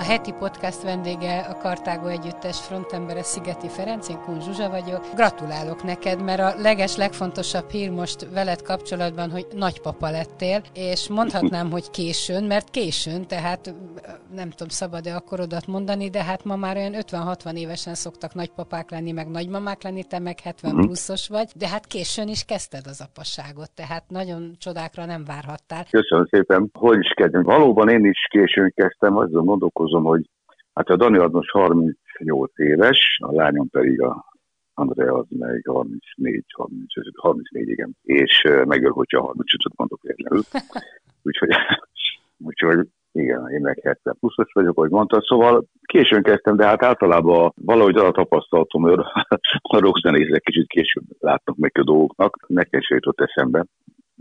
A heti podcast vendége a Kartágo Együttes frontembere Szigeti Ferenc, én Kun Zsuzsa vagyok. Gratulálok neked, mert a leges, legfontosabb hír most veled kapcsolatban, hogy nagypapa lettél, és mondhatnám, hogy későn, mert későn, tehát nem tudom, szabad-e a korodat mondani, de hát ma már olyan 50-60 évesen szoktak nagypapák lenni, meg nagymamák lenni, te meg 70 mhm. pluszos vagy, de hát későn is kezdted az apasságot, tehát nagyon csodákra nem várhattál. Köszönöm szépen. Hogy is kezdem? Valóban én is későn kezdtem, azon gondolkozom, gondolkozom, hogy hát a Dani az most 38 éves, a lányom pedig a Andrea az meg 34, 35, 34 igen, és megöl, hogyha 35 mondok érlenül. Úgyhogy, úgyhogy igen, én meg 70 pluszos vagyok, ahogy mondta. Szóval későn kezdtem, de hát általában valahogy az a tapasztalatom, hogy a rockzenészek kicsit később látnak meg a dolgoknak. Nekem se jutott eszembe,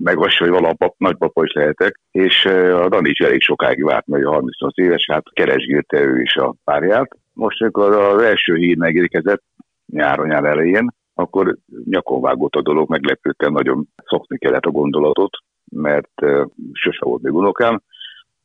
meg az, hogy valapap, nagypapa is lehetek, és a Dani is elég sokáig várt, mert 38 éves, hát keresgélte ő is a párját. Most, amikor az első hír megérkezett, nyáron nyár elején, akkor nyakon vágott a dolog, meglepődtem, nagyon szokni kellett a gondolatot, mert sose volt még unokám.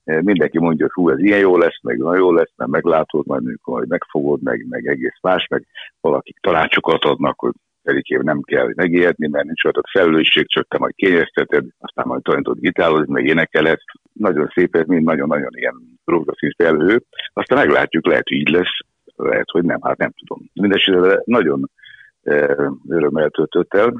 Mindenki mondja, hogy hú, ez ilyen jó lesz, meg nagyon jó lesz, mert meglátod, majd, majd megfogod, meg, meg egész más, meg valakik tanácsokat adnak, hogy Erikém nem kell megijedni, mert nincs ott felelősség, csak te majd kényezteted, aztán majd tanítod gitározni, meg énekelet. Nagyon szép, ez mind nagyon-nagyon ilyen rózsaszín felhő. Aztán meglátjuk, lehet, hogy így lesz, lehet, hogy nem, hát nem tudom. Mindenesetre nagyon e, örömmel töltött el,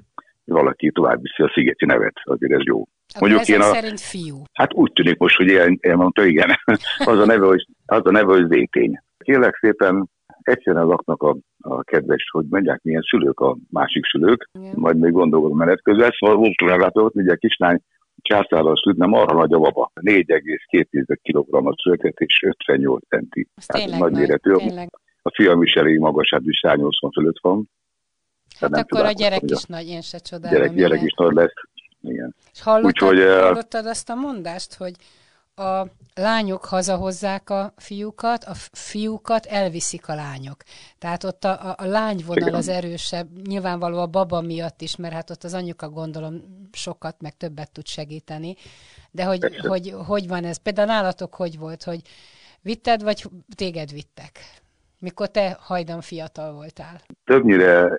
valaki tovább viszi a szigeti nevet, azért ez jó. Mondjuk én a, szerint fiú. Hát úgy tűnik most, hogy ilyen, ilyen mondta, igen. az a neve, hogy, az a neve, hogy Zétény. Kérlek szépen, egyszerűen laknak a, a kedves, hogy mondják, milyen szülők a másik szülők, Igen. majd még gondolkodom menet közben. Szóval volt legalább ugye a kislány császárral szült, nem arra nagy a baba. 4,2 kg született és 58 centi. Hát nagy méretű. A fiam is elég magas, hát is 180 fölött van. Hát akkor a gyerek is a nagy, én se csodálom. Gyerek, gyerek is nagy lesz. Igen. És hallottad, Úgyhogy, eh, hallottad azt a mondást, hogy a lányok hazahozzák a fiúkat, a fiúkat elviszik a lányok. Tehát ott a, a, a lányvonal az erősebb, nyilvánvaló a baba miatt is, mert hát ott az anyuka gondolom sokat, meg többet tud segíteni. De hogy, hogy, hogy van ez? Például nálatok hogy volt, hogy vitted, vagy téged vittek? Mikor te hajdan fiatal voltál? Többnyire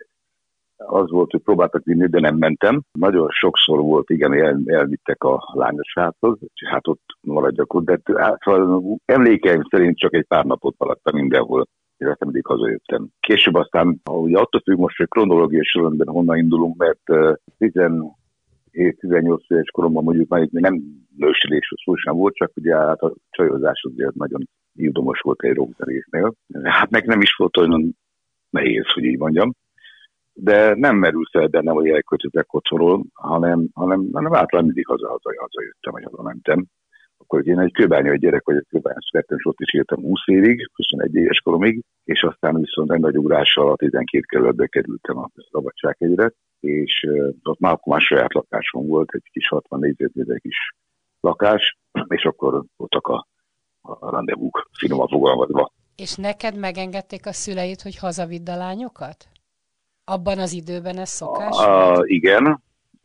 az volt, hogy próbáltak vinni, de nem mentem. Nagyon sokszor volt, igen, el, elvittek a lányos házhoz, és hát ott maradjak ott, de hát, szóval emlékeim szerint csak egy pár napot maradtam mindenhol és aztán mindig hazajöttem. Később aztán, ugye attól függ most, hogy kronológiai sorrendben honnan indulunk, mert 17-18 éves koromban mondjuk már nem nősülés szó sem volt, csak ugye hát a csajozás azért nagyon ildomos volt egy rockzenésznél. Hát meg nem is volt olyan nehéz, hogy így mondjam de nem merült fel bennem, hogy elköltözek otthonról, hanem, hanem, hanem általában mindig haza, haza, hazajöttem, vagy hazamentem. Akkor én egy kőbányai gyerek vagyok, kőbányán születtem, és ott is éltem 20 évig, 21 éves koromig, és aztán viszont egy nagy ugrással a 12 kerületbe kerültem a Szabadsághegyre, és ott már akkor már saját lakásom volt, egy kis 60 négyzetméter kis lakás, és akkor voltak a, a rendezvúk, finoman fogalmazva. És neked megengedték a szüleid, hogy hazavidd a lányokat? Abban az időben ez szokás? A, igen,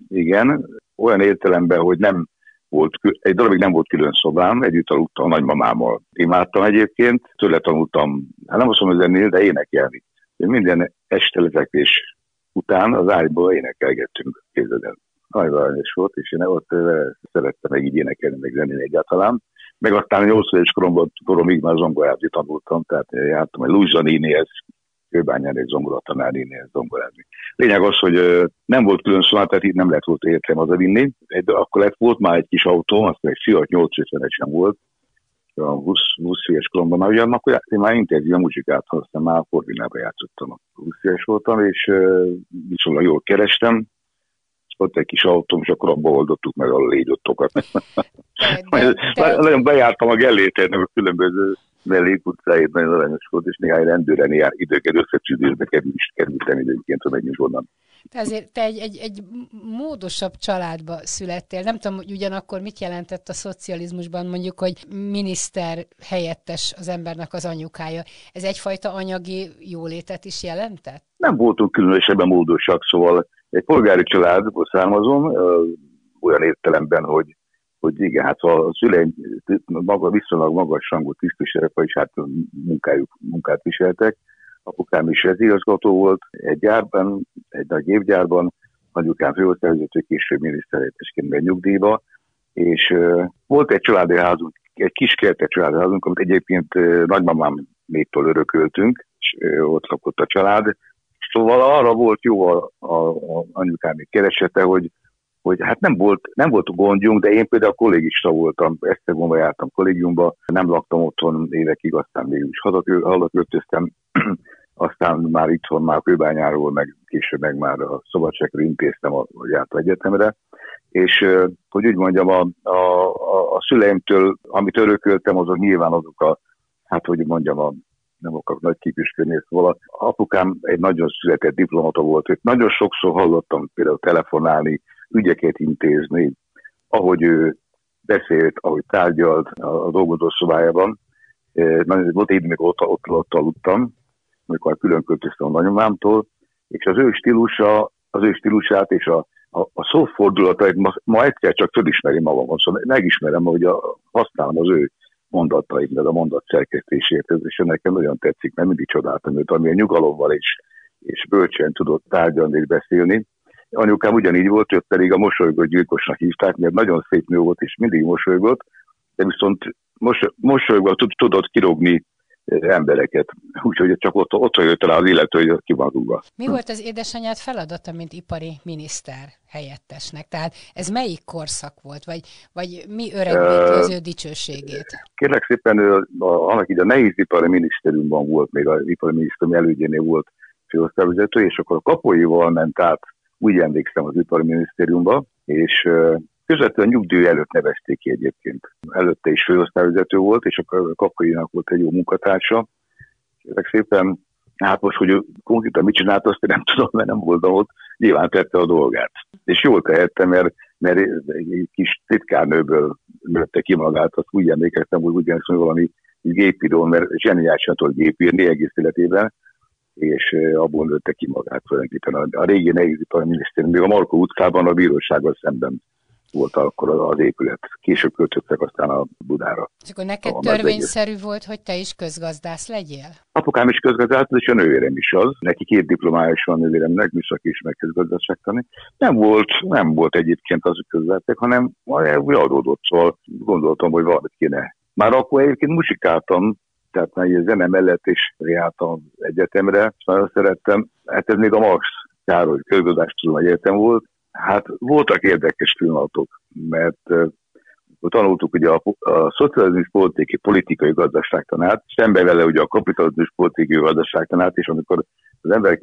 igen. Olyan értelemben, hogy nem volt, egy darabig nem volt külön szobám, együtt aludtam a nagymamámmal. Imádtam egyébként, tőle tanultam, hát nem azt mondom zennél, de énekelni. Minden este lezekvés után az ágyból énekelgettünk, képzeld el. Nagyon aranyos volt, és én ott szerettem meg így énekelni, meg zenélni egyáltalán. Meg aztán 8 éves koromban, koromig már zongorázni tanultam, tehát jártam egy Luzsa nénihez, kőbányán egy zongoratanárinél zongorázni. Lényeg az, hogy nem volt külön szonát, tehát itt nem lehet volt értem vinni. Egy, akkor lett, volt már egy kis autó, azt egy Fiat 850-esen volt, a 20, 20 éves koromban, ugye akkor én már intenzív a muzsikát, aztán már a Corvinában játszottam, 20 éves voltam, és viszonylag jól kerestem, ott egy kis autóm, és akkor abba oldottuk meg a légyottokat. Nagyon bejártam a gelléternek a különböző mellék utcáért nagyon aranyos volt, és néhány rendőren jár időket összecsüdésbe kerül, kerültem időként, hogy menjünk onnan. Te azért te egy, egy, egy módosabb családba születtél. Nem tudom, hogy ugyanakkor mit jelentett a szocializmusban mondjuk, hogy miniszter helyettes az embernek az anyukája. Ez egyfajta anyagi jólétet is jelentett? Nem voltunk különösebben módosak, szóval egy polgári családból származom, olyan értelemben, hogy hogy igen, hát a szüleim maga, viszonylag magas rangú tisztviselők, vagyis hát munkájuk, munkát viseltek. Apukám is igazgató volt egy gyárban, egy nagy évgyárban, anyukám főosztályvezető, később miniszterhelyettesként megy nyugdíjba, és uh, volt egy családi házunk, egy kis kertes családi házunk, amit egyébként uh, nagymamám métől örököltünk, és uh, ott lakott a család. Szóval arra volt jó a, a, a anyukám keresete, hogy hogy hát nem volt, nem volt gondjunk, de én például kollégista voltam, Esztergomba jártam kollégiumba, nem laktam otthon évekig, aztán mégis hazaköltöztem, aztán már itthon, már Kőbányáról, meg később meg már a szabadságról intéztem, hogy járt egyetemre, és hogy úgy mondjam, a, a, a, a szüleimtől, amit örököltem, azok nyilván azok a, hát hogy mondjam, a, nem akarok nagy képüskölni, szóval apukám egy nagyon született diplomata volt, hogy nagyon sokszor hallottam például telefonálni, ügyeket intézni, ahogy ő beszélt, ahogy tárgyalt a dolgozószobájában. Volt én még ott, ott, ott aludtam, amikor külön költöztem a nagyomámtól, és az ő stílusa, az ő stílusát és a, a, a szófordulatait ma, ma egyszer csak fölismeri magam, szóval megismerem, hogy a, használom az ő mondatait, meg a mondat szerkesztését, és nekem nagyon tetszik, mert mindig csodáltam őt, amilyen nyugalommal és, és bölcsen tudott tárgyalni és beszélni. Anyukám ugyanígy volt, őt pedig a mosolygó gyilkosnak hívták, mert nagyon szép nő volt, és mindig mosolygott, de viszont mos, mosolygva tudott kirogni eh, embereket. Úgyhogy csak ott, ott jött rá az illető, hogy ki van rúgva. Mi volt az édesanyád feladata, mint ipari miniszter helyettesnek? Tehát ez melyik korszak volt, vagy, vagy mi öregbíti az ő dicsőségét? Kérlek szépen, annak ide a nehézipari minisztériumban volt, még az ipari minisztérium elődjénél volt főosztályvezető, és akkor a kapoival ment át úgy emlékszem az ipari minisztériumba, és közvetlenül nyugdíj előtt nevezték ki egyébként. Előtte is főosztályvezető volt, és akkor Kakkainak volt egy jó munkatársa. Ezek szépen, hát most, hogy konkrétan mit csinált, azt nem tudom, mert nem voltam ott, nyilván tette a dolgát. És jól tehette, mert, mert egy kis titkárnőből nőtte ki magát, azt úgy emlékeztem, hogy ugyanis valami gépidón, mert zseniálisan tudott gépírni egész életében, és abból nőtte ki magát tulajdonképpen. A, a régi nehézipari minisztérium, még a Markó utcában a bírósággal szemben volt akkor az épület. Később költöttek aztán a Budára. És akkor neked törvényszerű volt, hogy te is közgazdász legyél? Apukám is közgazdász, és a nővérem is az. Neki két diplomája is van nővéremnek, műszaki is meg közgazdaságtani. Nem volt, nem volt egyébként az közvettek, hanem adódott, szóval gondoltam, hogy valamit kéne. Már akkor egyébként musikáltam, tehát már egy zene mellett is jártam egyetemre, és nagyon szerettem. Hát ez még a Max Károly közgazdástudomány egyetem volt. Hát voltak érdekes pillanatok, mert tanultuk ugye a, a szocializmus politikai, politikai gazdaságtanát, szembe vele ugye a kapitalizmus politikai gazdaságtanát, és amikor az ember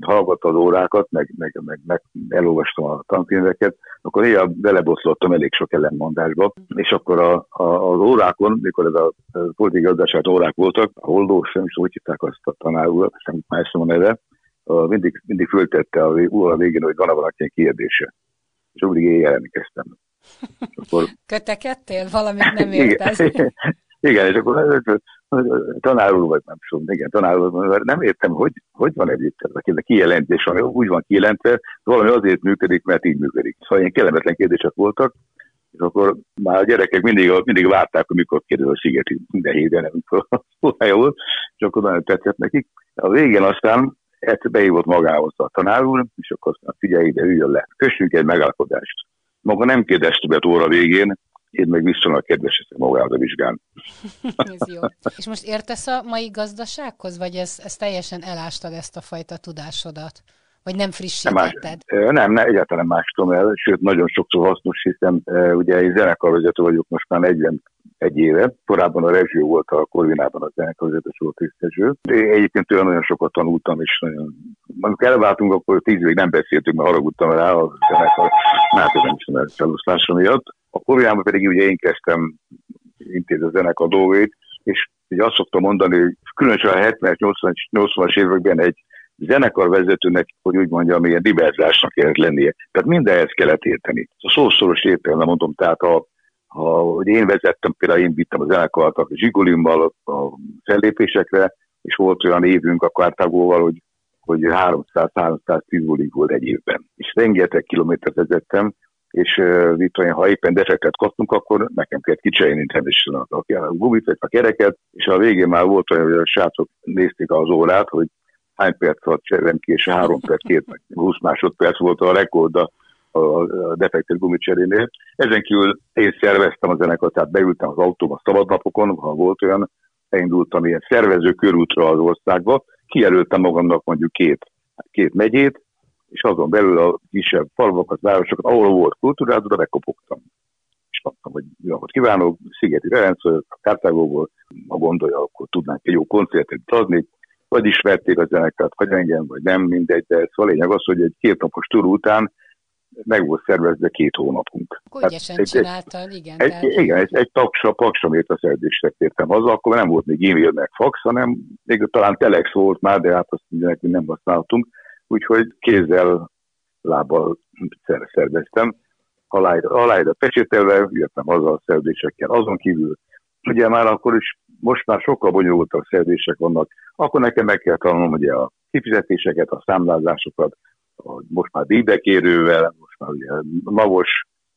hallgatta az órákat, meg, meg, meg, meg elolvastam a tankönyveket, akkor néha belebotlottam elég sok ellenmondásba, és akkor a, a, az órákon, mikor ez a, a politikai gazdaság órák voltak, a holdós, nem is úgy hívták azt a tanárulat, sem más a neve, mindig, mindig föltette a, a végén, hogy van-e valakinek kérdése. És úgy jelentkeztem. Akkor... Kötekedtél? Valamit nem értesz? Igen, igen, és akkor tanár úr, vagy nem tudom, igen, tanár úr, nem értem, hogy, hogy van egyébként a kijelentés, ami úgy van kijelentve, valami azért működik, mert így működik. Szóval ilyen kellemetlen kérdések voltak, és akkor már a gyerekek mindig, mindig várták, hogy mikor kérdez a Szigeti minden héten, amikor a volt, és akkor nagyon tetszett nekik. A végén aztán ezt beívott magához a tanár úr, és akkor aztán figyelj ide, üljön le. Kössünk egy megállapodást. Maga nem kérdez többet óra végén, én meg viszonylag kedvesek magához a vizsgán. ez jó. És most értesz a mai gazdasághoz, vagy ez, ez teljesen elástad ezt a fajta tudásodat? Vagy nem frissítetted? Nem, nem, nem egyáltalán más tudom el, sőt nagyon sokszor hasznos, hiszen ugye egy zenekarvezető vagyok most már 40 egy éve. Korábban a Rezső volt a Korvinában a zenekarvezető volt tiszteső. Egyébként olyan nagyon sokat tanultam, és nagyon... Amikor elváltunk, akkor tíz évig nem beszéltünk, mert haragudtam rá a zenekar, hát nem is a felosztása miatt. A Korvinában pedig ugye én kezdtem intézni a zenekar dolgait, és Ugye azt szoktam mondani, hogy különösen a 70-es, 80-as években egy zenekarvezetőnek, hogy úgy mondjam, ilyen diverzásnak kellett lennie. Tehát mindenhez kellett érteni. A szószoros értelemben mondom, tehát a, ha, hogy én vezettem, például én vittem a zenekart a Zsigulimmal a fellépésekre, és volt olyan évünk a Kartágóval, hogy, hogy 300-310 bulik volt egy évben. És rengeteg kilométert vezettem, és uh, itt olyan, ha éppen defektet kaptunk, akkor nekem kellett kicserélni természetesen a, a gumit, vagy a kereket, és a végén már volt olyan, hogy a srácok nézték az órát, hogy hány perc alatt cserélem ki, és három perc, két, 20 másodperc volt a rekord a, a, defektet gumicserénél. Ezen kívül én szerveztem a zenekart, tehát beültem az autóba szabadnapokon, ha volt olyan, elindultam ilyen szervező körútra az országba, kijelöltem magamnak mondjuk két, két megyét, és azon belül a kisebb falvakat, városokat, ahol volt kultúrát, oda bekopogtam. És mondtam, hogy jó napot kívánok, Szigeti Ferenc, a Kártágóból, ha gondolja, akkor tudnánk egy jó koncertet adni, vagy ismerték a zenekart, vagy engem, vagy nem, mindegy, de ez a lényeg az, hogy egy két napos túr után meg volt szervezve két hónapunk. Ügyesen hát, csináltad, igen. Egy, tehát... Igen, egy, egy taksa, paksamért a szerződésre tértem haza, akkor nem volt még e-mail, meg fax, hanem még talán telex volt már, de hát azt mindenki nem használtunk, úgyhogy kézzel, lábbal szerveztem, aláíra, aláíra pecsételve, jöttem haza a szerződésekkel. Azon kívül, ugye már akkor is, most már sokkal bonyolultabb szerződések vannak, akkor nekem meg kell tanulnom ugye a kifizetéseket, a számlázásokat, most már díjbekérővel, most már ugye navos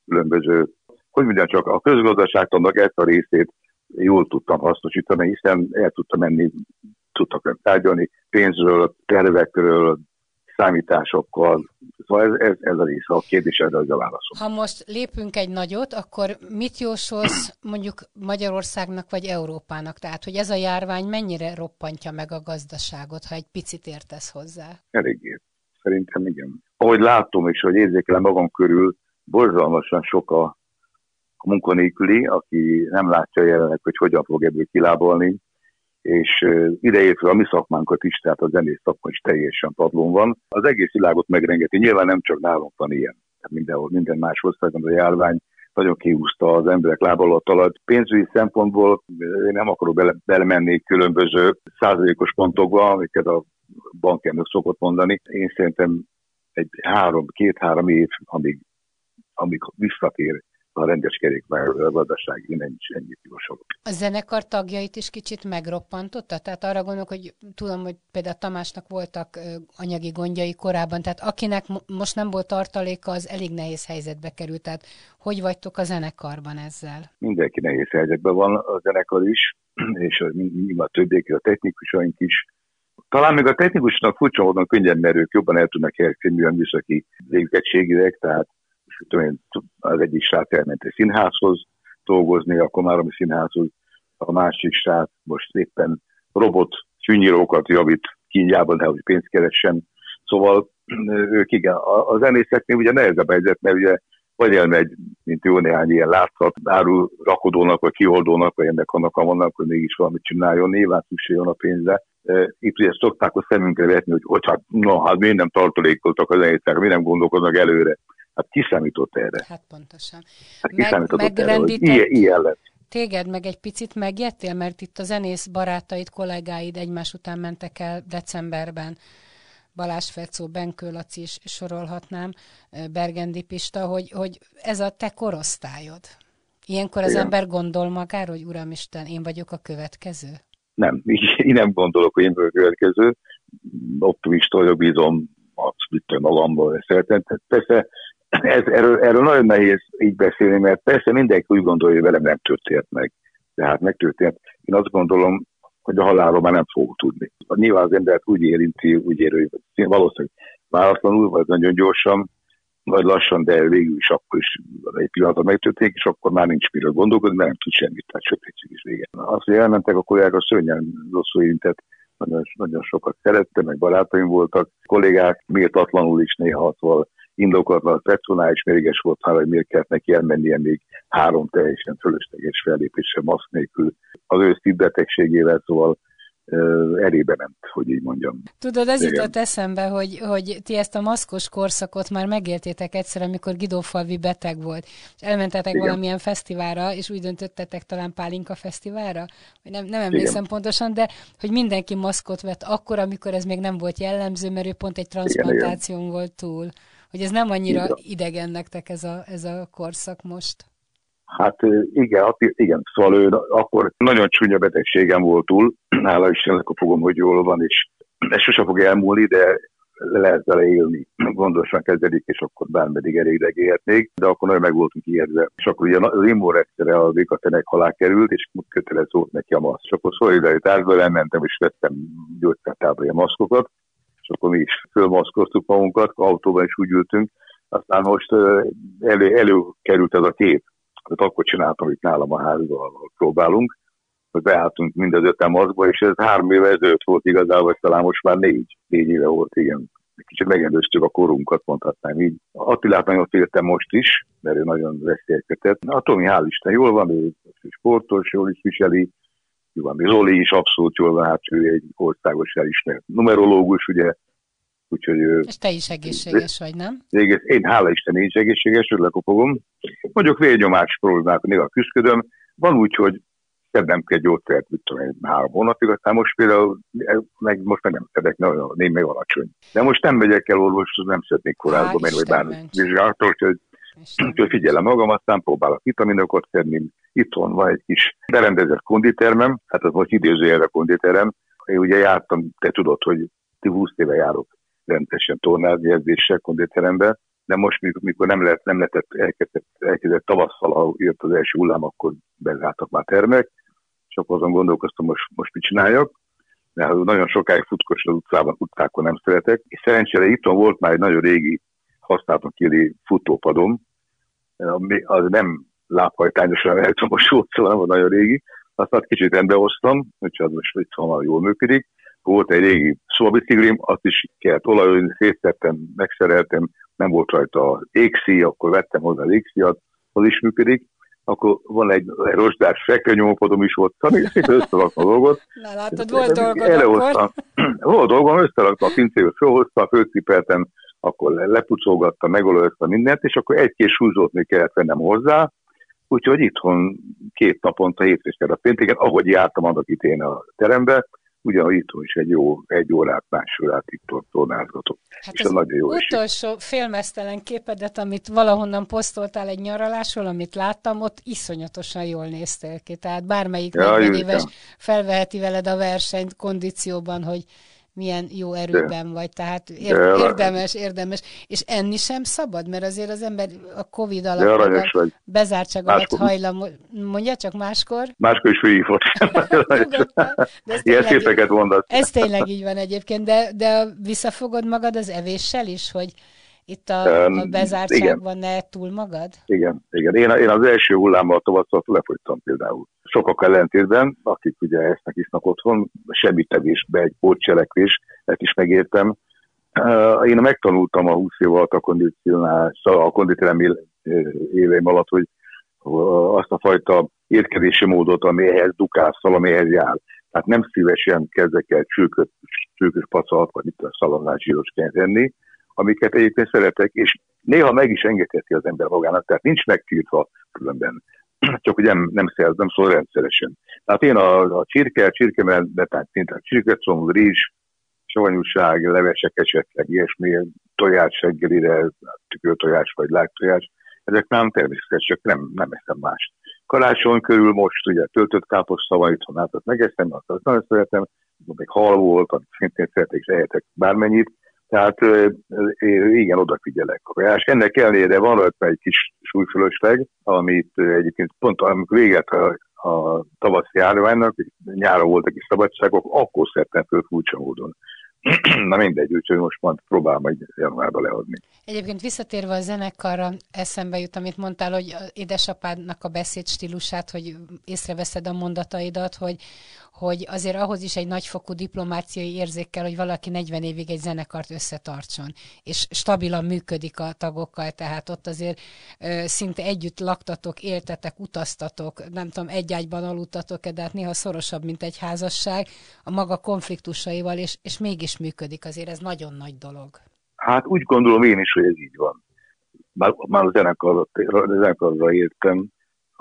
különböző, hogy mondjam csak a közgazdaságtannak ezt a részét jól tudtam hasznosítani, hiszen el tudtam menni, tudtak tárgyalni pénzről, tervekről, számításokkal. Szóval ez, ez, ez a része a kérdésedre, az a válaszom. Ha most lépünk egy nagyot, akkor mit jósolsz mondjuk Magyarországnak vagy Európának? Tehát, hogy ez a járvány mennyire roppantja meg a gazdaságot, ha egy picit értesz hozzá? Eléggé. Szerintem igen. Ahogy látom és hogy érzékelem magam körül, borzalmasan sok a, a munkanélküli, aki nem látja jelenleg, hogy hogyan fog ebből kilábalni, és ideértve a mi szakmánkat is, tehát a zenész szakma is teljesen padlón van. Az egész világot megrengeti, nyilván nem csak nálunk van ilyen, mindenhol, minden más országban a járvány nagyon kiúzta az emberek lábalat alatt. Pénzügyi szempontból én nem akarok bele, belemenni különböző százalékos pontokba, amiket a bankelnök szokott mondani. Én szerintem egy három, két-három év, amíg, amíg visszatér a rendes kerékpár gazdaság, én ennyi, jósolok. A zenekar tagjait is kicsit megroppantotta? Tehát arra gondolok, hogy tudom, hogy például Tamásnak voltak anyagi gondjai korábban, tehát akinek most nem volt tartaléka, az elég nehéz helyzetbe került. Tehát hogy vagytok a zenekarban ezzel? Mindenki nehéz helyzetben van, a zenekar is, és a, a többiek, a technikusaink is. Talán még a technikusnak furcsa módon könnyen, mert ők jobban el tudnak helyezkedni műszaki végzettségileg, tehát az egyik srác elment egy színházhoz dolgozni, a színházhoz, a másik srác most éppen robot fűnyírókat javít kínjában, de hogy pénzt keressen. Szóval ők igen, a, a zenészeknél ugye nehezebb helyzet, mert ugye vagy elmegy, mint jó néhány ilyen látszat, áru rakodónak, vagy kioldónak, vagy ennek annak vannak, hogy mégis valamit csináljon, nyilván szükség a pénzre. Itt ugye szokták a szemünkre vetni, hogy, hogy hát, na, hát miért nem tartalékoltak a zenészek, miért nem gondolkodnak előre. Hát ki számított erre? Hát pontosan. Hát ki számított erre, hogy ilyen, ilyen lett. Téged meg egy picit megjettél, mert itt a zenész barátaid, kollégáid egymás után mentek el decemberben. Balázs Fercó, Benkő Laci is sorolhatnám, Bergendi Pista, hogy, hogy ez a te korosztályod. Ilyenkor az Igen. ember gondol magára, hogy Uramisten, én vagyok a következő? Nem, én nem gondolok, hogy én vagyok a következő. Optimista vagyok, bízom azt magamból szeretem. Persze ez, erről, erről nagyon nehéz így beszélni, mert persze mindenki úgy gondolja, hogy velem nem történt meg. De hát megtörtént. Én azt gondolom, hogy a halálról már nem fogok tudni. Nyilván az embert úgy érinti, úgy ér, hogy valószínűleg váratlanul, vagy nagyon gyorsan, vagy lassan, de végül is akkor is egy pillanatban megtörténik, és akkor már nincs miről gondolkodni, mert nem tud semmit, tehát sötétség is vége. Azt, hogy elmentek a kollégák, a szörnyen rosszul érintett, nagyon, nagyon sokat szerettem, meg barátaim voltak, kollégák méltatlanul is néha, szóval indokolatlan personális mérges volt már, hogy miért kellett neki elmennie még három teljesen fölösleges fellépésre maszk nélkül. Az ő betegségével, szóval elébe ment, hogy így mondjam. Tudod, ez jutott eszembe, hogy, hogy ti ezt a maszkos korszakot már megéltétek egyszer, amikor Gidófalvi beteg volt, és elmentetek Igen. valamilyen fesztiválra, és úgy döntöttetek talán Pálinka fesztiválra, nem, nem emlékszem Igen. pontosan, de hogy mindenki maszkot vett akkor, amikor ez még nem volt jellemző, mert ő pont egy transplantáción volt túl. Hogy ez nem annyira Igen. idegen nektek ez a, ez a korszak most. Hát igen, igen, szóval ő akkor nagyon csúnya betegségem volt túl, hála Istennek a fogom, hogy jól van, és ez sose fog elmúlni, de lehet vele élni. Gondosan kezelik, és akkor bármeddig elég élhetnék, de akkor nagyon meg voltunk ijedve. És akkor ugye az immunrendszere a vékatenek alá került, és kötelező volt neki a maszk. És akkor szolidaritásból elmentem, és vettem gyógyszertábla a maszkokat, és akkor mi is fölmaszkoztuk magunkat, autóban is úgy ültünk. Aztán most elő, előkerült ez a kép, tehát akkor csináltam itt nálam a házban, próbálunk, hogy beálltunk mind az öten maszkba, és ez három éve ezelőtt volt igazából, vagy talán most már négy, négy éve volt, igen. Kicsit megelőztük a korunkat, mondhatnám így. Attilát nagyon féltem most is, mert ő nagyon veszélyeztetett. A Tomi, hál' Isten, jól van, ő sportos, jól is viseli, jó van, Zoli is abszolút jól hát ő egy országos elismert numerológus, ugye, Úgyhogy, És te is egészséges vagy, nem? Egész, én hála Isten is egészséges, lekopogom. Mondjuk vérnyomás problémák néha küzdködöm. Van úgy, hogy szednem kell gyógyszert, mit tudom én, három hónapig, aztán most például, meg most meg nem szedek, a némi alacsony. De most nem megyek el orvoshoz, nem szednék korábban, mert vagy bármi vizsgálatot, hogy Úgyhogy figyelem magam, aztán próbálok vitaminokat szedni. Itthon van egy kis berendezett konditermem, hát az most idézőjelre konditerem. Én ugye jártam, te tudod, hogy 20 éve járok rendesen tornázni edzéssel konditerembe, de most, mikor nem, lehet, nem lehetett, elkezdett, elkezdett tavasszal, ha jött az első hullám, akkor bezártak már termek, és akkor azon gondolkoztam, most, most mit csináljak, mert nagyon sokáig futkos az utcában, utcákon nem szeretek, és szerencsére itt volt már egy nagyon régi használtan kéli futópadom, az nem lábhajtányosan elektromos volt, szóval nagyon régi, azt kicsit rendbehoztam, úgyhogy az most itt jól működik, volt egy régi szobabiciklim, azt is kellett olajozni, széttettem, megszereltem, nem volt rajta égszí, akkor vettem hozzá az égszíjat, az is működik. Akkor van egy, egy rozsdás fekvenyomópodom is volt, szóval szépen összeraktam a dolgot. Na látod, volt dolgod. Volt dolgom, összeraktam a pincébe, fölhoztam, fölcipeltem, akkor lepucolgattam, megolajoztam mindent, és akkor egy-két súlyzót még kellett vennem hozzá, úgyhogy itthon két naponta hétvégén a pénteken, ahogy jártam annak itt én a terembe, ugyanúgy itt is egy jó egy órát, másfél órát itt tornázgatok. Hát és az nagyon jó utolsó esik. félmeztelen képedet, amit valahonnan posztoltál egy nyaralásról, amit láttam, ott iszonyatosan jól néztél ki. Tehát bármelyik ja, 40 éves felveheti veled a versenyt kondícióban, hogy milyen jó erőben vagy, tehát ér, érdemes, érdemes. És enni sem szabad, mert azért az ember a Covid alatt, bezártság alatt hajlam, mondja csak máskor? Máskor is hívott. Ilyen szépeket mondasz. Ez tényleg így van egyébként, de, de visszafogod magad az evéssel is, hogy itt a, a bezártságban igen. ne túl magad? Igen, igen. Én, én az első hullámmal tavasszal lefogytam például. Sokak ellentétben, akik ugye esznek isznak otthon, semmi tevésbe egy pótcselekvés, ezt is megértem. Én megtanultam a 20 év alatt a kondicionálás, a konditerem éveim alatt, hogy azt a fajta étkezési módot, ami ehhez dukásszal, ami ehhez jár. Tehát nem szívesen kezdek el csőkös, csőkös pacat, vagy itt a szalonnás zsíros enni, amiket egyébként szeretek, és néha meg is engedheti az ember magának, tehát nincs megtiltva különben. Csak hogy nem, nem, szerz, nem szól rendszeresen. Tehát én a, a csirke, csirke, tehát a csirkecom, rizs, savanyúság, levesek esetleg, ilyesmi, tojás reggelire, tükörtojás vagy lágtojás, ezek nem természetes, csak nem, nem eszem más. Karácsony körül most ugye töltött káposzta van itthon, hát azt megeszem, azt, azt nagyon szeretem, még hal volt, amit szintén szeretek, és ehetek bármennyit, tehát igen, odafigyelek. És ennek ellenére van rajta egy kis súlyfölösleg, amit egyébként pont amikor véget a, a tavaszi járványnak, nyáron voltak is szabadságok, akkor szedtem föl furcsa módon. Na mindegy, úgyhogy most majd próbálom majd januárba leadni. Egyébként visszatérve a zenekarra, eszembe jut, amit mondtál, hogy édesapádnak a beszéd stílusát, hogy észreveszed a mondataidat, hogy, hogy azért ahhoz is egy nagyfokú diplomáciai érzék kell, hogy valaki 40 évig egy zenekart összetartson, és stabilan működik a tagokkal, tehát ott azért ö, szinte együtt laktatok, éltetek, utaztatok, nem tudom, egy ágyban aludtatok de hát néha szorosabb, mint egy házasság, a maga konfliktusaival, és, és mégis működik, azért ez nagyon nagy dolog. Hát úgy gondolom én is, hogy ez így van. Már, már a zenekarra, zenekarra értem,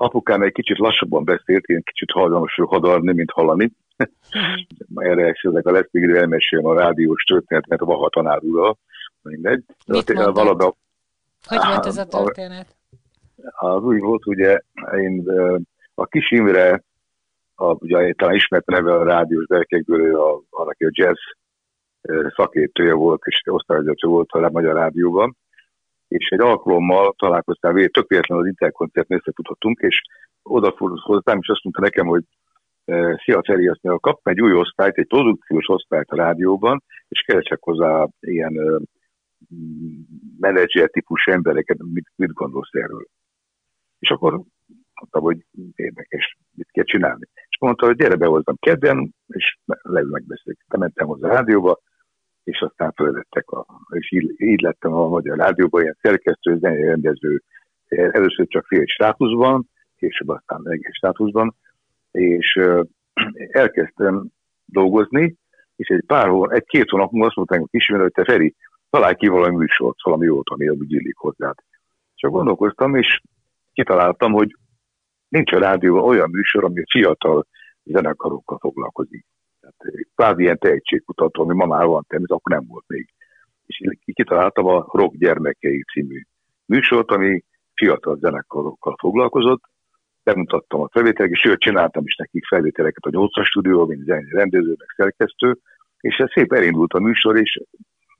apukám egy kicsit lassabban beszélt, én kicsit hajlamos hadarni, mint hallani. Uh-huh. Erre ezek a lesz még elmesélem a rádiós történetet a Vaha tanárúra. Mindegy. Mit valada, Hogy volt ez a történet? Az úgy volt, ugye, én a Kis Imre, a, ugye talán ismert neve a rádiós gyerekekből, a, a, aki a jazz szakértője volt, és osztályvezető volt a Magyar Rádióban, és egy alkalommal találkoztál végül, tök véletlenül az Interkoncertnél összetudhatunk, és odafordult hozzám, és azt mondta nekem, hogy e, Szia Feri, azt mondja, kap egy új osztályt, egy produkciós osztályt a rádióban, és keresek hozzá ilyen menedzser típus embereket, mit, mit gondolsz erről? És akkor mondtam, hogy érdekes, mit kell csinálni. És mondta, hogy gyere be hozzám kedden, és leül megbeszéljük. Bementem hozzá a rádióba, és aztán fölvettek, a, és így, így lettem a Magyar Rádióban, ilyen szerkesztő, zenei rendező, először csak fél státuszban, később aztán egész státuszban, és elkezdtem dolgozni, és egy pár hónap, egy-két hónap múlva azt mondták a kismerő, hogy te Feri, találj ki valami műsort, valami jót, ami úgy illik hozzád. Csak gondolkoztam, és kitaláltam, hogy nincs a rádióban olyan műsor, ami fiatal zenekarokkal foglalkozik. Tehát kvázi ilyen tehetségkutató, ami ma már van, természetesen akkor nem volt még. És kitaláltam a Rock gyermekei című műsort, ami fiatal zenekarokkal foglalkozott, bemutattam a felvételeket, sőt, csináltam is nekik felvételeket a 8 stúdióban, mint rendező, meg szerkesztő, és ez szép elindult a műsor, és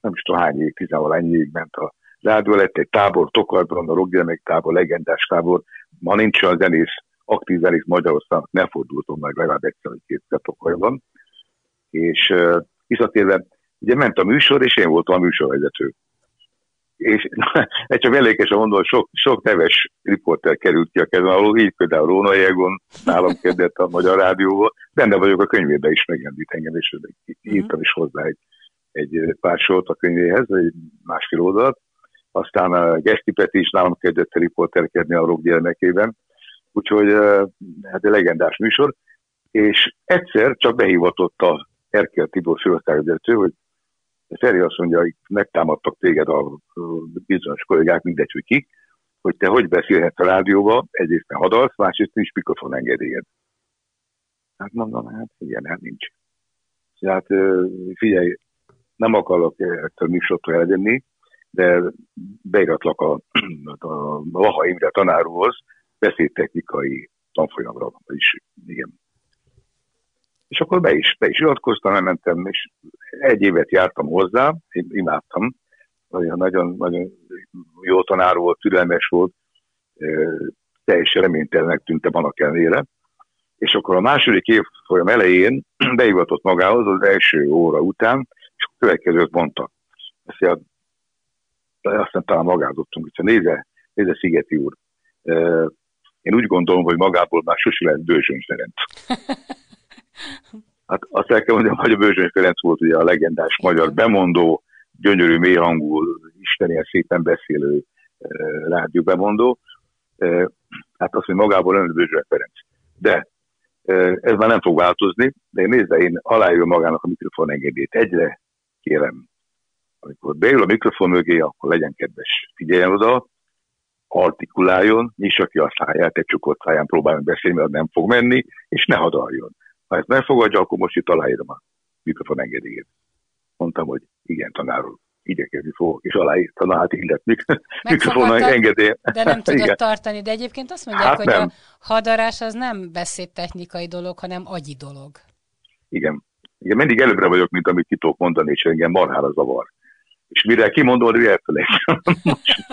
nem is tudom hány év, tizenvalány évig ment a rádió, lett egy tábor, Tokajban, a rockgyermek tábor, legendás tábor, ma nincs a zenész, aktív zenész Magyarországon, ne fordultam meg legalább egyszer, hogy kétszer Tokajban, és visszatérve, ugye ment a műsor, és én voltam a műsorvezető. És egy csak mellékesen mondom, sok, sok neves riporter került ki a kezem alól, így például Róna Egon, nálam kérdett a Magyar Rádióval, benne vagyok a könyvében is, megemlít engem, és írtam is hozzá egy, egy pár sort a könyvéhez, egy másfél oldalt. Aztán a Geszti Peti is nálam kezdett riporterkedni a rock gyermekében, úgyhogy hát egy legendás műsor, és egyszer csak behivatott a Erkel Tibor főosztályvezető, hogy Feri azt mondja, hogy megtámadtak téged a bizonyos kollégák, mindegy, hogy kik, hogy te hogy beszélhetsz a rádióba, egyrészt nem hadalsz, másrészt nincs mikrofon engedélyed. Hát mondom, hát igen, hát nincs. Tehát figyelj, nem akarok ettől műsortól elvenni, de beiratlak a, a Laha Imre tanárhoz beszédtechnikai tanfolyamra, is igen, és akkor be is, be is iratkoztam, elmentem, és egy évet jártam hozzá, én imádtam, nagyon, nagyon, jó tanár volt, türelmes volt, teljesen reménytelenek tűntem annak ellenére. És akkor a második év folyam elején beivatott magához az első óra után, és a következőt mondta. Ezt aztán talán magázottunk, hogy nézze, nézze Szigeti úr, én úgy gondolom, hogy magából már sosem lehet Ferenc. Hát azt el kell mondjam, hogy a Bőzsöny Ferenc volt ugye a legendás magyar bemondó, gyönyörű, mélyhangú, istenien szépen beszélő uh, rádió bemondó. Uh, hát azt, hogy magából ön Bőzsöny Ferenc. De uh, ez már nem fog változni, de nézze, én aláírom magának a mikrofon engedélyt. Egyre kérem, amikor beül a mikrofon mögé, akkor legyen kedves, figyeljen oda, artikuláljon, nyissa ki a száját, egy csukott száján próbáljon beszélni, mert nem fog menni, és ne hadaljon. Ha ezt megfogadja, akkor most itt aláírom a mikrofon engedélyét. Mondtam, hogy igen, tanár úr, igyekezni fogok, és aláírtam, na hát illet mik mikrofon engedély. De nem tudod igen. tartani, de egyébként azt mondják, hát hogy nem. a hadarás az nem beszédtechnikai dolog, hanem agyi dolog. Igen. Igen, mindig előbbre vagyok, mint amit ki tudok mondani, és engem marhára zavar és mire kimondod, hogy elfelejtem. most,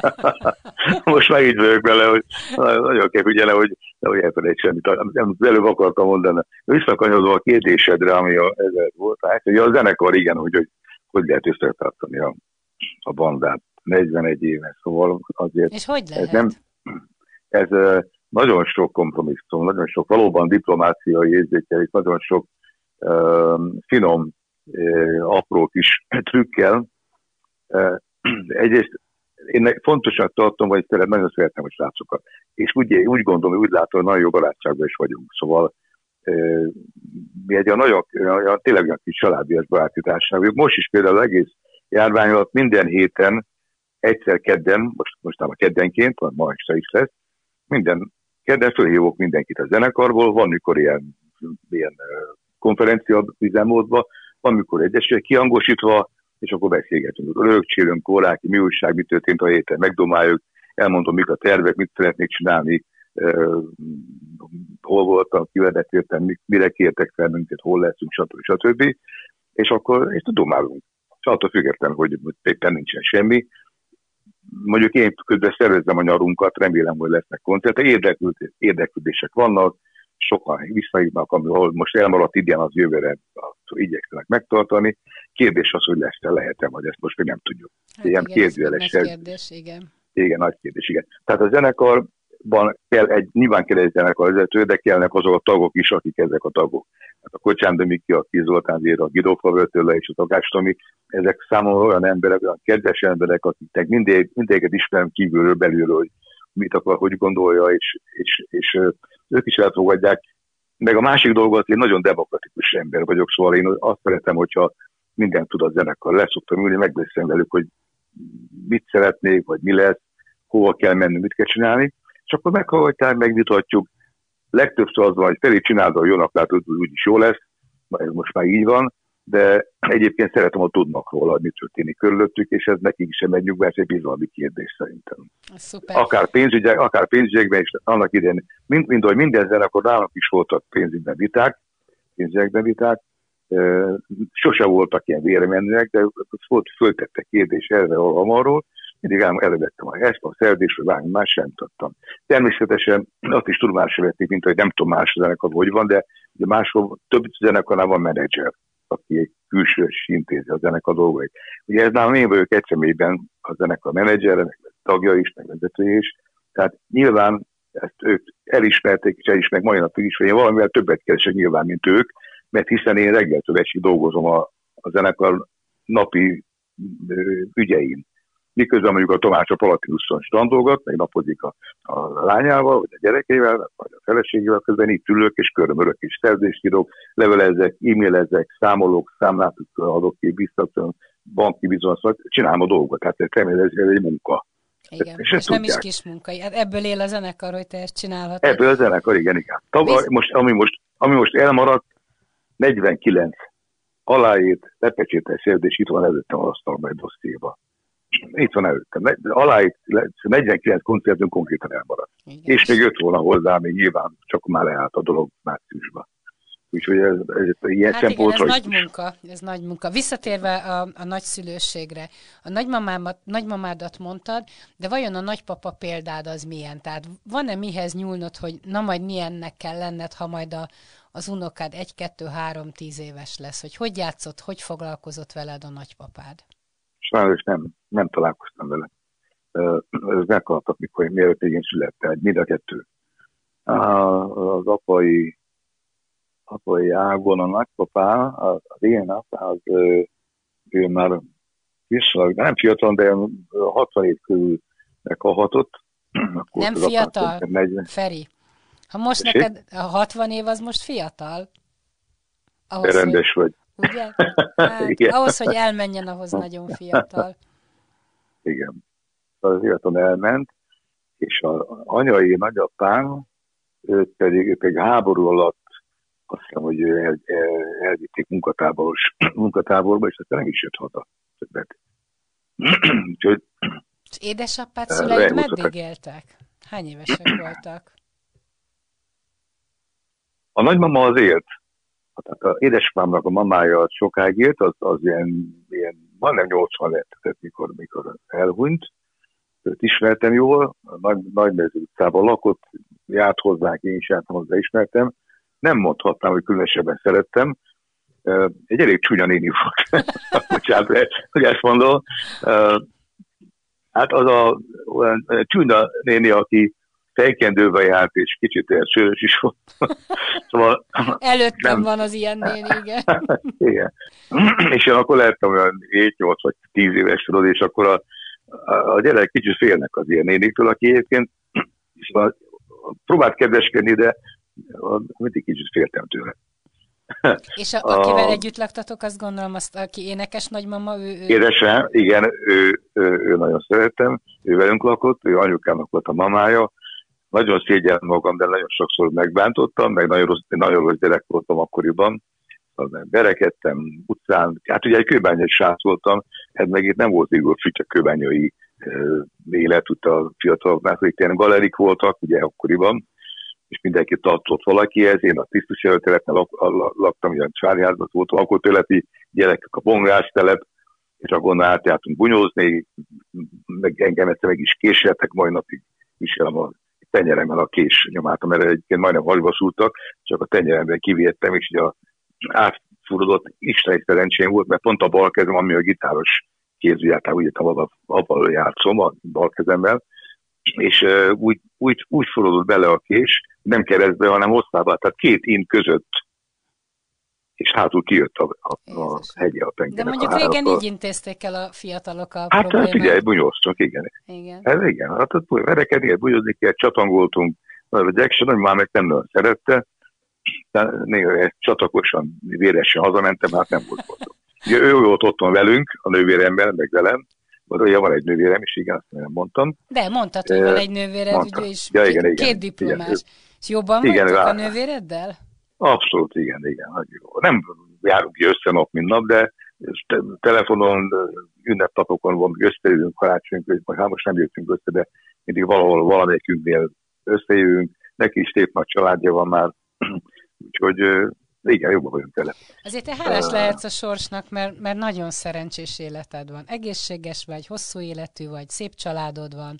most már így vagyok vele, hogy nagyon kell figyelni, hogy nehogy elfelejts semmit. Nem, előbb akartam mondani. Visszakanyodva a kérdésedre, ami a, ez volt, hát hogy a zenekar igen, hogy hogy, hogy lehet összetartani a, a bandát 41 éve, szóval azért... És hogy lehet? Ez, nem, ez nagyon sok kompromisszum, nagyon sok valóban diplomáciai érzékelés, nagyon sok finom, apró kis trükkel. Egyrészt én fontosnak tartom, hogy szeret, nagyon szeretem a srácokat. És úgy, úgy gondolom, úgy látom, hogy nagyon jó barátságban is vagyunk. Szóval mi egy a nagyon, a, tényleg olyan kis családias baráti társaság. Most is például egész járvány alatt minden héten, egyszer kedden, most, most a keddenként, ma este is lesz, minden kedden fölhívok mindenkit a zenekarból, van mikor ilyen, ilyen konferencia üzemmódban, van mikor egyesek kihangosítva, és akkor beszélgetünk. Rögcsélünk, óráki, mi újság, mi történt a héten, megdomáljuk, elmondom, mik a tervek, mit szeretnék csinálni, uh, hol voltam, kivel beszéltem, mire kértek fel minket, hol leszünk, stb. stb. És akkor és domálunk. És attól függetlenül, hogy éppen nincsen semmi. Mondjuk én közben szervezem a nyarunkat, remélem, hogy lesznek koncertek, érdeklődések vannak, sokan visszaívnak, ahol most elmaradt idén, az jövőre igyekszenek megtartani. Kérdés az, hogy lesz-e, lehet-e, vagy ezt most még nem tudjuk. Hát Ilyen igen, kérdőjeles. Nagy kérdés, igen. Igen, nagy kérdés, igen. Tehát a zenekarban kell egy, nyilván kell egy zenekarvezető, de kellnek azok a tagok is, akik ezek a tagok. Hát a Kocsán Dömiki, a Kizoltán Zéra, a Gidófa Völtőle és a Tagástomi, ezek számomra olyan emberek, olyan kedves emberek, akiknek mindig, mindig ismerem kívülről, belülről, hogy mit akar, hogy gondolja, és, és, és ők is elfogadják. Meg a másik dolgot, én nagyon demokratikus ember vagyok, szóval én azt szeretem, hogyha minden tud a zenekar. Leszoktam ülni, megbeszélni velük, hogy mit szeretnék, vagy mi lesz, hova kell menni, mit kell csinálni, és akkor meghallgatják, megvitatjuk. Legtöbbször az van, hogy Feri csináld, a jónak látod, hogy úgyis jó lesz, most már így van, de egyébként szeretem, hogy tudnak róla, hogy mi történik körülöttük, és ez nekik sem egy nyugvás, egy bizalmi kérdés szerintem. Szuper. Akár pénzügyek, akár pénzügyekben is, annak idején, mint, mint hogy minden akkor nálunk is voltak pénzügyben viták, pénzügyekben viták, sose voltak ilyen vélemények, de volt, föltettek kérdés erre arról, mindig ám elővettem a ezt a szerzésről, bármi más sem tudtam. Természetesen azt is tudomásra vették, mint hogy nem tudom más zenekar, hogy van, de ugye máshol több zenekarnál van menedzser aki egy külsős intézi a zenekar dolgait. Ugye ez nálam én vagyok egy személyben a zenekar menedzsere, tagja is, meg vezetője is, tehát nyilván ezt ők elismerték, és elismernek mai napig is, hogy én valamivel többet keresek nyilván, mint ők, mert hiszen én reggeltől esig dolgozom a, a zenekar napi ö, ügyein miközben mondjuk a Tomás a Palatinuszon standolgat, meg napozik a, a lányával, vagy a gyerekével, vagy a feleségével, közben itt ülök, és körömörök, és szerzést írok, levelezek, e-mailezek, számolok, számlát adok ki, biztatom, banki bizonyos, csinálom a dolgot, tehát ez, ez egy munka. Igen, és, és nem is kis munka. Hát ebből él a zenekar, hogy te ezt csinálhatod. Ebből a zenekar, igen, igen. Tavaly, most, ami, most, ami most elmaradt, 49 aláírt, lepecsétes szerződés itt van előttem az asztalban egy dossziéban itt van előttem. Aláig 49 koncertünk konkrétan elmaradt. Igen. És még jött volna hozzá, még nyilván csak már leállt a dolog márciusban. Úgyhogy ez, ez ilyen hát igen, ez nagy munka, ez nagy munka. Visszatérve a, a nagyszülőségre, a nagymamámat, nagymamádat mondtad, de vajon a nagypapa példád az milyen? Tehát van-e mihez nyúlnod, hogy na majd milyennek kell lenned, ha majd a, az unokád egy, kettő, három, tíz éves lesz? Hogy hogy játszott, hogy foglalkozott veled a nagypapád? sajnos nem, nem találkoztam vele. Ez meghaltak, mikor én mielőtt én születtem, mind a kettő. Az apai, apai ágon a nagypapá, az, én apá, az, ő már viszonylag, nem fiatal, de 60 év körül meghalhatott. nem fiatal, 40. Feri. Ha most Tessék? neked a 60 év, az most fiatal? Ahhoz, rendes hogy... vagy. Ugye? Hát. Ahhoz, hogy elmenjen, ahhoz nagyon fiatal. Igen. Az fiatal elment, és az anyai nagyapám, őt pedig, ő pedig háború alatt azt hiszem, hogy el, el, elvitték munkatáboros, munkatáborba, és aztán nem is jött haza többet. Úgyhogy és édesapád szüleid meddig éltek? Hány évesek voltak? A nagymama az élt, tehát az édesapámnak a mamája sokáig élt, az, az ilyen, ilyen majdnem 80 lett, mikor, mikor elhunyt. Őt ismertem jól, nagy, Nagymező utcában lakott, járt hozzánk, én is jártam hozzá, ismertem. Nem mondhatnám, hogy különösebben szerettem. Egy elég csúnya néni volt. Bocsánat, hogy ezt mondom. Hát az a olyan néni, aki fejkendővel járt, és kicsit olyan sörös is volt. szóval, Előttem nem... van az ilyen néni, igen. igen. és én akkor lehettem olyan 7-8 vagy 10 éves, tudod, és akkor a, a, gyerek kicsit félnek az ilyen néniktől, aki egyébként szóval próbált kedveskedni, de mindig kicsit féltem tőle. És a, akivel a, együtt laktatok, azt gondolom, azt, aki énekes nagymama, ő... ő... Édesem, igen, ő, ő, ő, nagyon szerettem, ő velünk lakott, ő anyukának volt a mamája, nagyon szégyen magam, de nagyon sokszor megbántottam, meg nagyon rossz, nagyon rossz gyerek voltam akkoriban, berekedtem utcán, hát ugye egy kőbányai srác voltam, ez meg itt nem volt igaz a kőbányai élet, a fiataloknál, hogy ilyen galerik voltak, ugye akkoriban, és mindenki tartott valakihez. Én a tisztus előteletben laktam, ilyen Csárjázban volt lakótéleti gyerekek a bongástelep, és akkor átjártunk bunyózni, meg engem egyszer meg is késeltek, majd napig viselem a tenyeremmel a kés nyomát, mert egyébként majdnem halvasultak, csak a tenyeremben kivédtem, és ugye a átfurodott Isten szerencsém volt, mert pont a bal kezem, ami a gitáros kézvijáták, ugye avval játszom a bal kezemmel, és úgy, úgy, úgy forrodott bele a kés, nem keresztbe, hanem hosszába, tehát két in között, és hátul kijött a, a, a hegye a pengenek. De mondjuk régen így intézték el a fiatalok a Hát, hát ugye, bunyóztak, igen. Igen. Ez igen, hát ott verekedni, bunyózni kell, csatangoltunk, a Jackson nagymár meg nem nagyon szerette, de néha csatakosan, véresen hazamentem, hát nem volt boldog. Ugye ő volt otthon velünk, a nővéremmel, meg velem, vagy olyan van egy nővérem is, igen, azt nem mondtam. De mondtad, hogy van egy nővéred, ugye, és ja, igen, két, igen, két diplomás. Igen, és jobban igen, vagytok a nővéreddel? Abszolút, igen, igen. Nem járunk ki össze nap, mint nap, de telefonon, ünnepnapokon van, összejövünk karácsonyunk, vagy hát most nem jöttünk össze, de mindig valahol valamelyikünknél összejövünk. Neki is szép nagy családja van már, úgyhogy igen, jobban vagyunk tele. Azért te hálás uh, lehetsz a sorsnak, mert, mert nagyon szerencsés életed van. Egészséges vagy, hosszú életű vagy, szép családod van.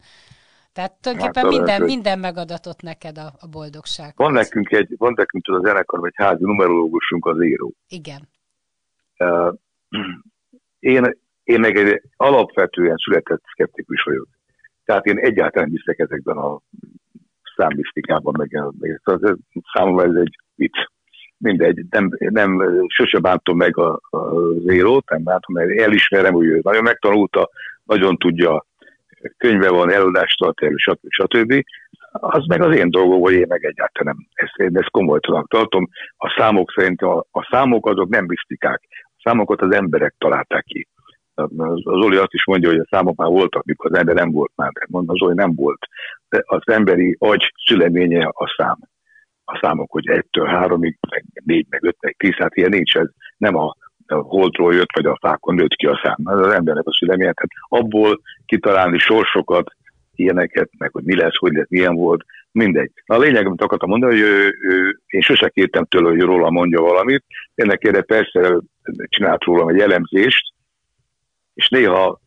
Tehát tulajdonképpen hát, minden, hogy... minden megadatott neked a, a boldogság. Van nekünk egy, van nekünk a zenekar, vagy házi numerológusunk az író. Igen. Uh, én, én meg egy alapvetően született szkeptikus vagyok. Tehát én egyáltalán hiszek ezekben a számmisztikában, meg, meg ez, számomra ez egy vicc mindegy, nem, nem sose bántom meg a, a zérót, nem bántom, mert elismerem, hogy ő nagyon megtanulta, nagyon tudja, könyve van, előadást tart el, stb. stb. Az meg az én dolgom, hogy én meg egyáltalán nem. Ezt, én ezt komolytanak tartom. A számok szerint a, a számok azok nem misztikák. A számokat az emberek találták ki. Az Oli azt is mondja, hogy a számok már voltak, mikor az ember nem volt már. Mondom, az Oli nem volt. De az emberi agy szüleménye a szám a számok, hogy egytől háromig, meg négy, meg öt, meg tíz, hát ilyen nincs, ez nem a, a holdról jött, vagy a fákon nőtt ki a szám. Ez az embernek a szüleménye, tehát abból kitalálni sorsokat, ilyeneket, meg hogy mi lesz, hogy lesz, milyen volt, mindegy. Na, a lényeg, amit akartam mondani, hogy ő, ő, én sose kértem tőle, hogy róla mondja valamit, ennek erre persze csinált rólam egy elemzést, és néha,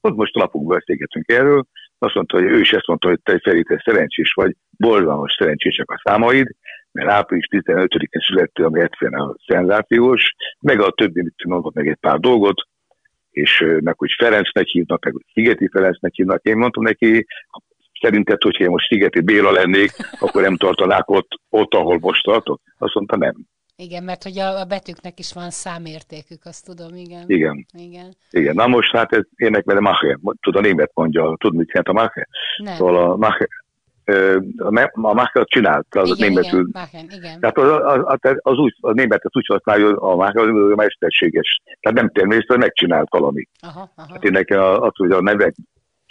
ott most napokban beszélgetünk erről, azt mondta, hogy ő is ezt mondta, hogy te Feri, te szerencsés vagy, borzalmas szerencsések a számaid, mert április 15-én születtél, ami egyszerűen a szenzációs, meg a többi, mit mondott meg egy pár dolgot, és meg hogy Ferencnek hívnak, meg hogy Szigeti Ferencnek hívnak. Én mondtam neki, szerinted, hogyha én most Szigeti Béla lennék, akkor nem tartanák ott, ott ahol most tartok? Azt mondta, nem. Igen, mert hogy a, a betűknek is van számértékük, azt tudom, igen. Igen. Igen. igen. Na most hát ez ének, mert a Mache, tud a német mondja, tud mit jelent a Mache? Nem. Szóval a Mache, a Mache csinált, az igen, németül. Igen, igen. Tehát az, az, az, az, úgy, a német az úgy használja, hogy a Mache az mesterséges. Tehát nem természetesen megcsinált valami. Aha, aha. Hát én nekem az, hogy a nevek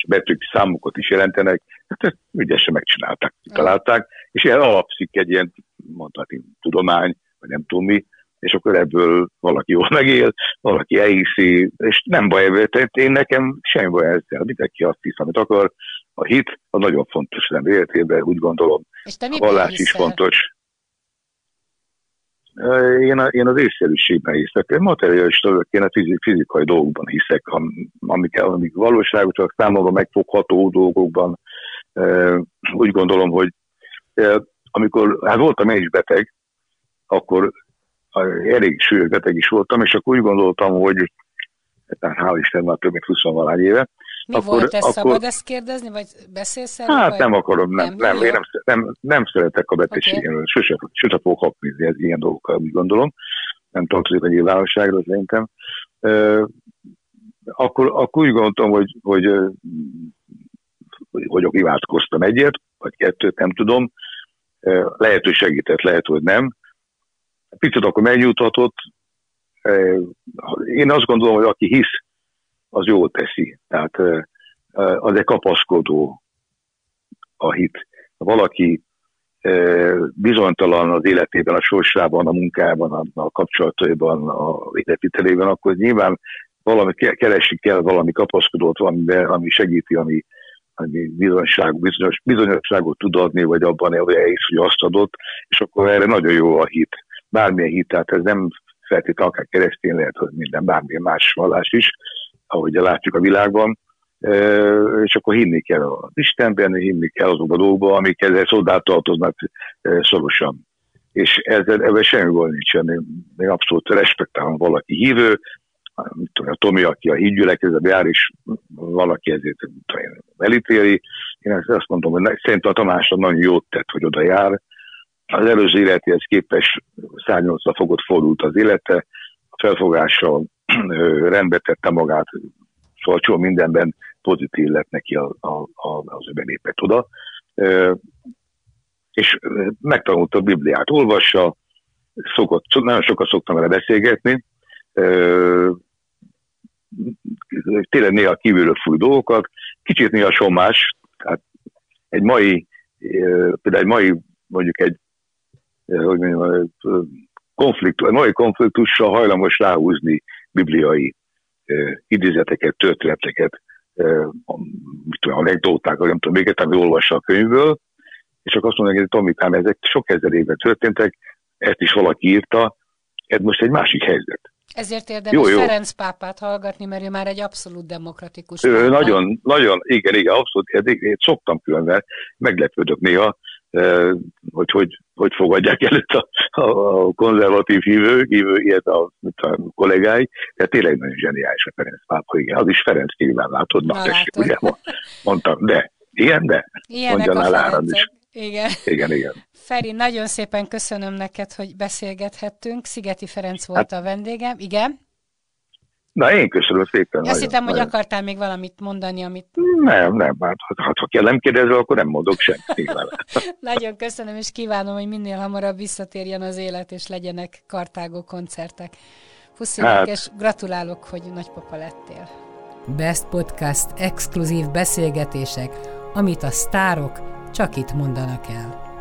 betűk számokat is jelentenek, hát ezt ügyesen megcsinálták, találták, és ilyen alapszik egy ilyen, mondhatni, tudomány, vagy nem tudom mi, és akkor ebből valaki jól megél, valaki elhiszi, és nem baj, tehát én nekem semmi baj ezzel, mindenki azt hisz, amit akar. A hit a nagyon fontos nem életében, úgy gondolom. És te a vallás is fontos. Én, a, én az észszerűségben hiszek. Én materialista vagyok, én a fizik, fizikai dolgokban hiszek, amik, amik valóságosak, számomra megfogható dolgokban. Úgy gondolom, hogy amikor, hát voltam én is beteg, akkor elég súlyos beteg is voltam, és akkor úgy gondoltam, hogy tehát hál' Isten már több mint 20 valány éve, Mi akkor, volt ez, akkor... szabad ezt kérdezni, vagy beszélsz erről? Hát vagy... nem akarom, nem, nem, nem, én nem, nem, nem szeretek a betegségen, okay. sose, sose fogok hapnizni ez ilyen dolgokkal, úgy gondolom, nem tartozik a nyilvánosságra szerintem. Uh, akkor, akkor úgy gondoltam, hogy, hogy, hogy, hogy imádkoztam egyet, vagy kettőt, nem tudom. Lehet, hogy segített, lehet, hogy nem. Picit akkor megnyújthatott. Én azt gondolom, hogy aki hisz, az jól teszi. Tehát az egy kapaszkodó a hit. Valaki bizonytalan az életében, a sorsában, a munkában, a, kapcsolataiban, a életvitelében, akkor nyilván valami keresik kell, valami kapaszkodót de ami segíti, ami, ami bizonyosság, bizonyos, bizonyosságot tud adni, vagy abban elhisz, hogy azt adott, és akkor erre nagyon jó a hit. Bármilyen hit, tehát ez nem feltétlenül akár keresztény lehet, hogy minden, bármilyen más vallás is, ahogy látjuk a világban, és akkor hinni kell az Istenben, hinni kell azokban a dolgokban, amik ezzel hozzátartoznak szorosan. És ezzel, ebben semmi gond nincsen. Én, én abszolút respektálom valaki hívő, mit tudom, a Tomi, aki a hídgyülekezetbe jár, és valaki ezért tudom, elítéli. Én azt mondom, hogy szerintem a Tamásra nagyon jót tett, hogy oda jár. Az előző életéhez képes 180 fogot fordult az élete, a felfogással rendbe tette magát, szóval csomó mindenben pozitív lett neki a, a, a, az ő belépett oda. És megtanulta a Bibliát, olvassa, szokott, nagyon sokat szoktam vele beszélgetni, tényleg néha kívülről fúj dolgokat, kicsit néha somás, tehát egy mai, például egy mai, mondjuk egy, hogy mondjam, konfliktus, mai konfliktussal hajlamos ráhúzni bibliai idézeteket, történeteket, mit tudom, anekdótákat, nem tudom, még ami olvassa a könyvből, és akkor azt mondják, hogy Tomikám, ezek sok ezer éve történtek, ezt is valaki írta, ez most egy másik helyzet. Ezért érdemes jó, jó. Ferenc pápát hallgatni, mert ő már egy abszolút demokratikus. Ő, nagyon, nagyon, igen, igen, abszolút. Én szoktam különben, meglepődök néha, hogy hogy, hogy fogadják előtt a, a, a konzervatív hívő, hívő ilyet a, a kollégái, de tényleg nagyon zseniális a Ferenc pápa, igen, az is Ferenc nyilván látod, na, na tessék, ugye, mondtam, de, ilyen, de, Ilyenek mondja a is. Igen. Igen, igen. Feri, nagyon szépen köszönöm neked, hogy beszélgethettünk. Szigeti Ferenc volt hát, a vendégem. Igen? Na, én köszönöm szépen. Azt hittem, hogy akartál még valamit mondani, amit... Nem, nem, hát ha, ha kell nem kérdezve, akkor nem mondok semmit. Nagyon köszönöm, és kívánom, hogy minél hamarabb visszatérjen az élet, és legyenek kartágó koncertek. Puszilak, hát. és gratulálok, hogy nagypapa lettél. Best Podcast exkluzív beszélgetések, amit a sztárok csak itt mondanak el.